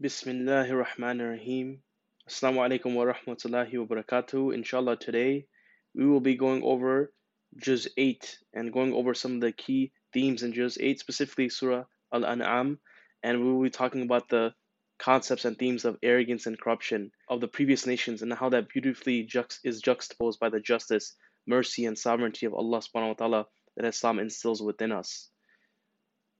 Bismillahir Rahmanir Rahim. Assalamu alaikum wa rahmatullahi wa barakatuh. Inshallah, today we will be going over Juz 8 and going over some of the key themes in Juz 8, specifically Surah Al An'am, and we will be talking about the concepts and themes of arrogance and corruption of the previous nations and how that beautifully juxt- is juxtaposed by the justice, mercy, and sovereignty of Allah subhanahu wa ta'ala that Islam instills within us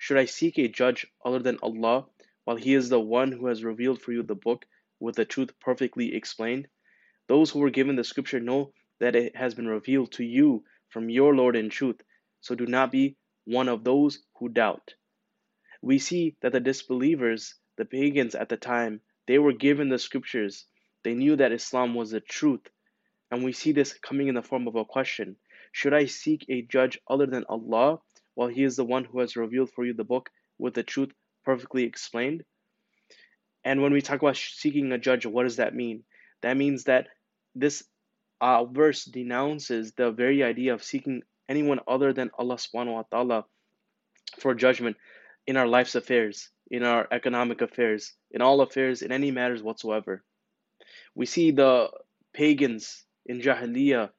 Should I seek a judge other than Allah, while He is the one who has revealed for you the book with the truth perfectly explained? Those who were given the scripture know that it has been revealed to you from your Lord in truth, so do not be one of those who doubt. We see that the disbelievers, the pagans at the time, they were given the scriptures. They knew that Islam was the truth. And we see this coming in the form of a question Should I seek a judge other than Allah while he is the one who has revealed for you the book with the truth perfectly explained. And when we talk about seeking a judge, what does that mean? That means that this uh, verse denounces the very idea of seeking anyone other than Allah subhanahu wa ta'ala for judgment in our life's affairs, in our economic affairs, in all affairs, in any matters whatsoever. We see the pagans in Jahiliyyah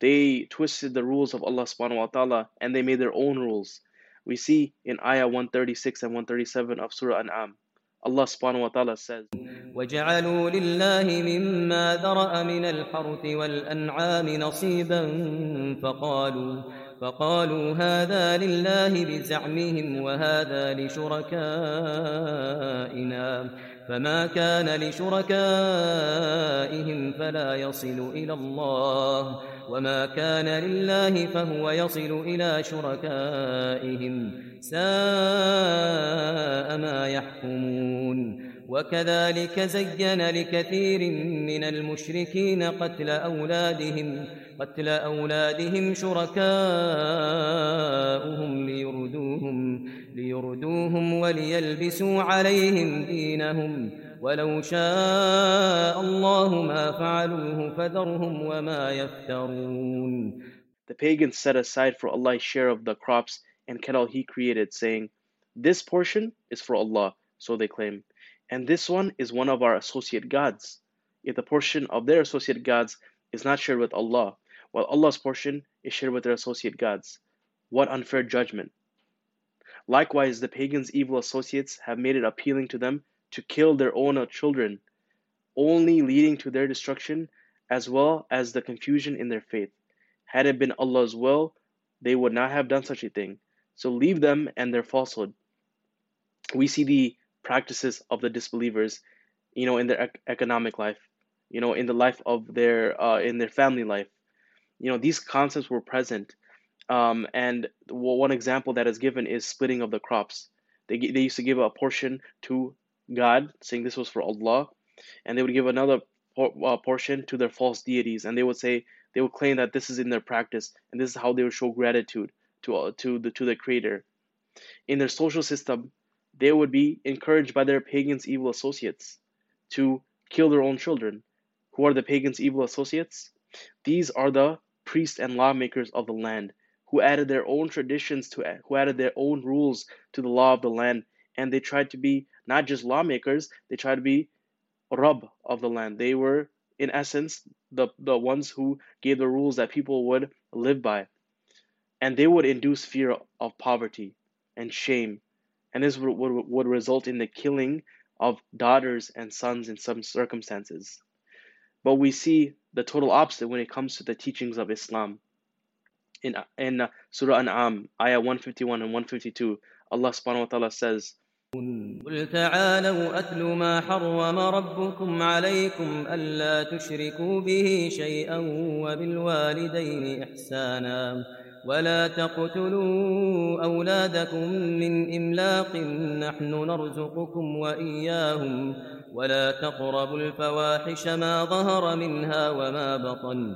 they twisted the rules of Allah subhanahu wa ta'ala and they made their own rules. We see in Ayah 136 and 137 of Surah An'am. Allah subhanahu wa ta'ala says, وجعلوا لله مما ذرأ من الحرث والأنعام نصيبا فقالوا فقالوا هذا لله بزعمهم وهذا لشركائنا فما كان لشركائهم فلا يصل إلى الله وما كان لله فهو يصل إلى شركائهم ساء ما يحكمون وكذلك زين لكثير من المشركين قتل أولادهم قتل أولادهم شركاؤهم ليردوهم ليردوهم وليلبسوا عليهم دينهم ولو شاء الله ما فعلوه فذرهم وما يفترون The pagans set aside for Allah a share of the crops and cattle He created, saying, This portion is for Allah, so they claim, and this one is one of our associate gods. If the portion of their associate gods is not shared with Allah, while Allah's portion is shared with their associate gods, what unfair judgment! Likewise, the pagans' evil associates have made it appealing to them to kill their own children, only leading to their destruction as well as the confusion in their faith. Had it been Allah's will, they would not have done such a thing. So leave them and their falsehood. We see the practices of the disbelievers, you know, in their ec- economic life, you know, in the life of their, uh, in their family life. You know, these concepts were present. Um, and one example that is given is splitting of the crops. They, they used to give a portion to God, saying this was for Allah, and they would give another por- uh, portion to their false deities, and they would say they would claim that this is in their practice, and this is how they would show gratitude to uh, to the to the Creator. In their social system, they would be encouraged by their pagans' evil associates to kill their own children. Who are the pagans' evil associates? These are the priests and lawmakers of the land who added their own traditions to who added their own rules to the law of the land and they tried to be not just lawmakers, they tried to be Rab of the land. They were, in essence, the, the ones who gave the rules that people would live by. And they would induce fear of poverty. and shame, and this would, would, would result in the killing of daughters and sons in some circumstances. But we see the total opposite when it comes to the teachings of Islam. In, in Surah An'am, Ayah 151 and 152, Allah subhanahu wa ta'ala says, قل تعالوا أتل ما حرم ربكم عليكم ألا تشركوا به شيئا وبالوالدين إحسانا ولا تقتلوا أولادكم من إملاق نحن نرزقكم وإياهم ولا تقربوا الفواحش ما ظهر منها وما بطن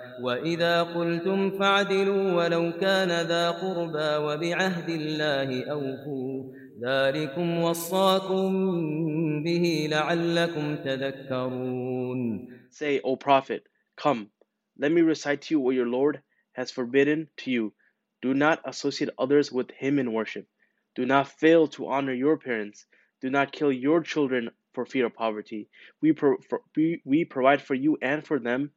وإذا قلتم فاعدلوا ولو كان ذا قربى وبعهد الله أوفوا ذلكم وصاكم به لعلكم تذكرون Say, O Prophet, come, let me recite to you what your Lord has forbidden to you. Do not associate others with him in worship. Do not fail to honor your parents. Do not kill your children for fear of poverty. We, pro- for, we, we provide for you and for them,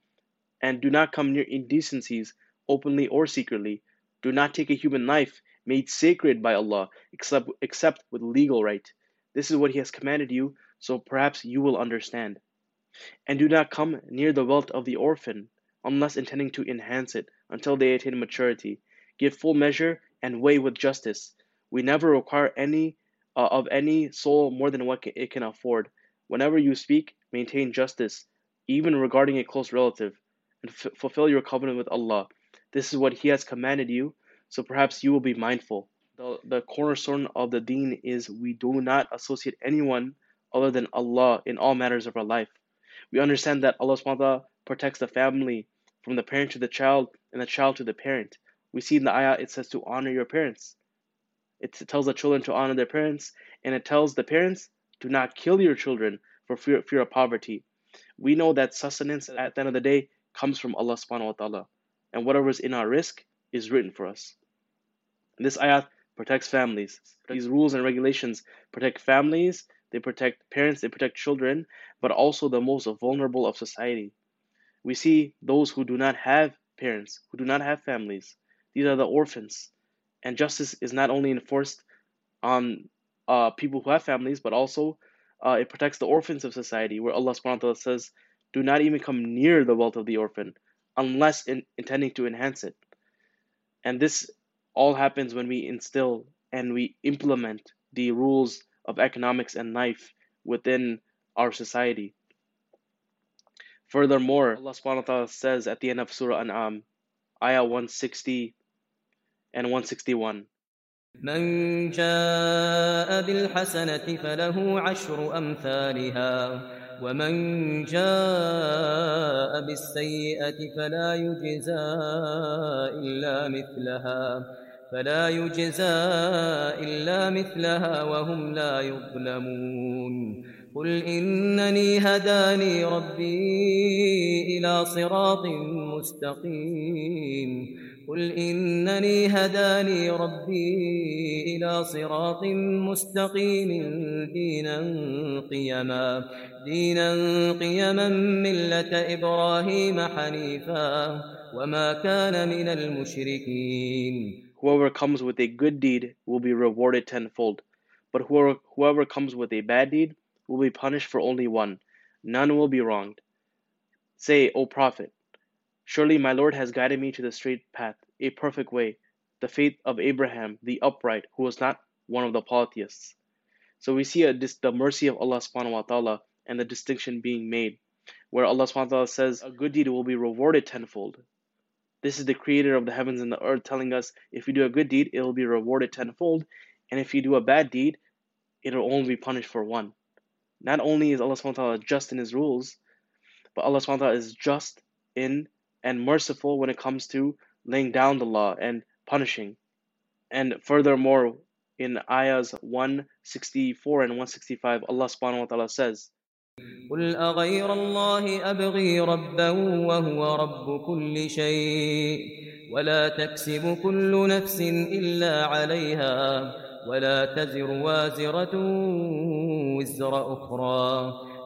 and do not come near indecencies, openly or secretly. Do not take a human life made sacred by Allah, except, except with legal right. This is what He has commanded you, so perhaps you will understand. And do not come near the wealth of the orphan, unless intending to enhance it until they attain maturity. Give full measure and weigh with justice. We never require any uh, of any soul more than what it can afford. Whenever you speak, maintain justice, even regarding a close relative, and f- fulfill your covenant with Allah. This is what He has commanded you, so perhaps you will be mindful. The, the cornerstone of the deen is we do not associate anyone other than Allah in all matters of our life. We understand that Allah subhanahu protects the family from the parent to the child and the child to the parent. We see in the ayah it says to honor your parents. It tells the children to honor their parents, and it tells the parents do not kill your children for fear, fear of poverty. We know that sustenance at the end of the day comes from Allah subhanahu wa ta'ala, and whatever is in our rizq is written for us. This ayat protects families. These rules and regulations protect families, they protect parents, they protect children, but also the most vulnerable of society. We see those who do not have parents, who do not have families. These are the orphans. And justice is not only enforced on uh, people who have families, but also uh, it protects the orphans of society, where Allah subhanahu wa ta'ala says, Do not even come near the wealth of the orphan unless in, intending to enhance it. And this all happens when we instill and we implement the rules of economics and life within our society. Furthermore, Allah subhanahu wa ta'ala says at the end of Surah An'am, Ayah 160 and 161. من جاء بالحسنة فله عشر أمثالها ومن جاء بالسيئة فلا يجزى إلا مثلها فلا يجزى إلا مثلها وهم لا يظلمون. قل إنني هداني ربي إلى صراط مستقيم. قل إنني هداني ربي إلى صراط مستقيم دينا قيما دينا قيما ملة إبراهيم حنيفا وما كان من المشركين Whoever comes with a good deed will be rewarded tenfold, but whoever, whoever comes with a bad deed will be punished for only one. None will be wronged. Say, O Prophet, Surely my Lord has guided me to the straight path, a perfect way, the faith of Abraham, the upright, who was not one of the polytheists. So we see a, the mercy of Allah subhanahu wa ta'ala and the distinction being made, where Allah subhanahu wa ta'ala says, A good deed will be rewarded tenfold. This is the creator of the heavens and the earth telling us if you do a good deed, it will be rewarded tenfold, and if you do a bad deed, it will only be punished for one. Not only is Allah subhanahu wa ta'ala just in his rules, but Allah subhanahu wa ta'ala is just in and merciful when it comes to laying down the law and punishing. And furthermore, in ayahs 164 and 165, Allah subhanahu wa ta'ala says, قل أغير الله أبغي ربا وهو رب كل شيء ولا تكسب كل نفس إلا عليها ولا تزر وازرة وزر أخرى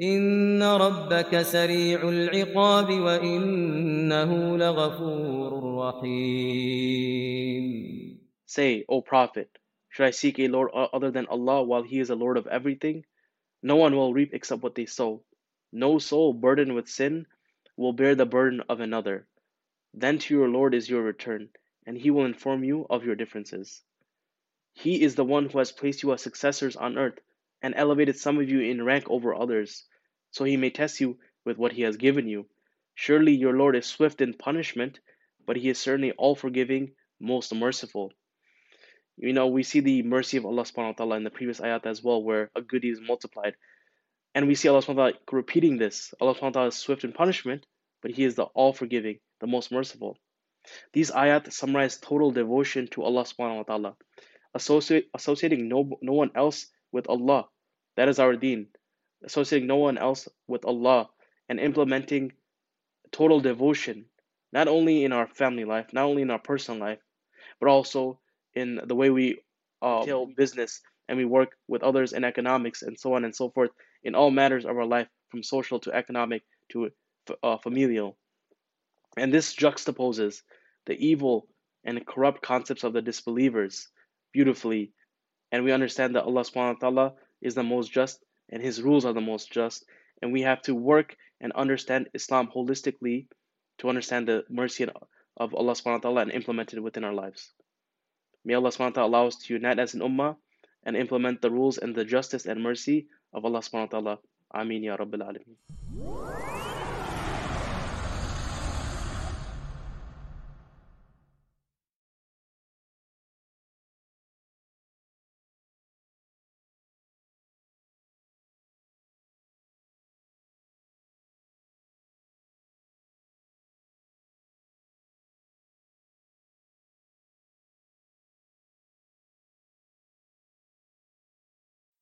إن ربك سريع العقاب وإنه لغفور رحيم Say, O Prophet, should I seek a Lord other than Allah while He is a Lord of everything? No one will reap except what they sow. No soul burdened with sin will bear the burden of another. Then to your Lord is your return, and He will inform you of your differences. He is the one who has placed you as successors on earth and elevated some of you in rank over others, so He may test you with what He has given you. Surely your Lord is swift in punishment, but He is certainly all forgiving, most merciful. You know, we see the mercy of Allah subhanahu wa ta'ala in the previous ayat as well, where a good is multiplied. And we see Allah subhanahu wa ta'ala repeating this. Allah subhanahu wa ta'ala is swift in punishment, but He is the all forgiving, the most merciful. These ayat summarize total devotion to Allah subhanahu wa ta'ala, associating no, no one else with Allah. That is our deen. Associating no one else with Allah and implementing total devotion, not only in our family life, not only in our personal life, but also in the way we uh, business and we work with others in economics and so on and so forth in all matters of our life, from social to economic to uh, familial. And this juxtaposes the evil and corrupt concepts of the disbelievers beautifully. And we understand that Allah subhanahu wa ta'ala is the most just and His rules are the most just. And we have to work and understand Islam holistically to understand the mercy of Allah subhanahu wa ta'ala and implement it within our lives. May Allah subhanahu wa ta'ala allow us to unite as an ummah and implement the rules and the justice and mercy of Allah subhanahu wa ta'ala. Ameen ya Rabbil Alameen.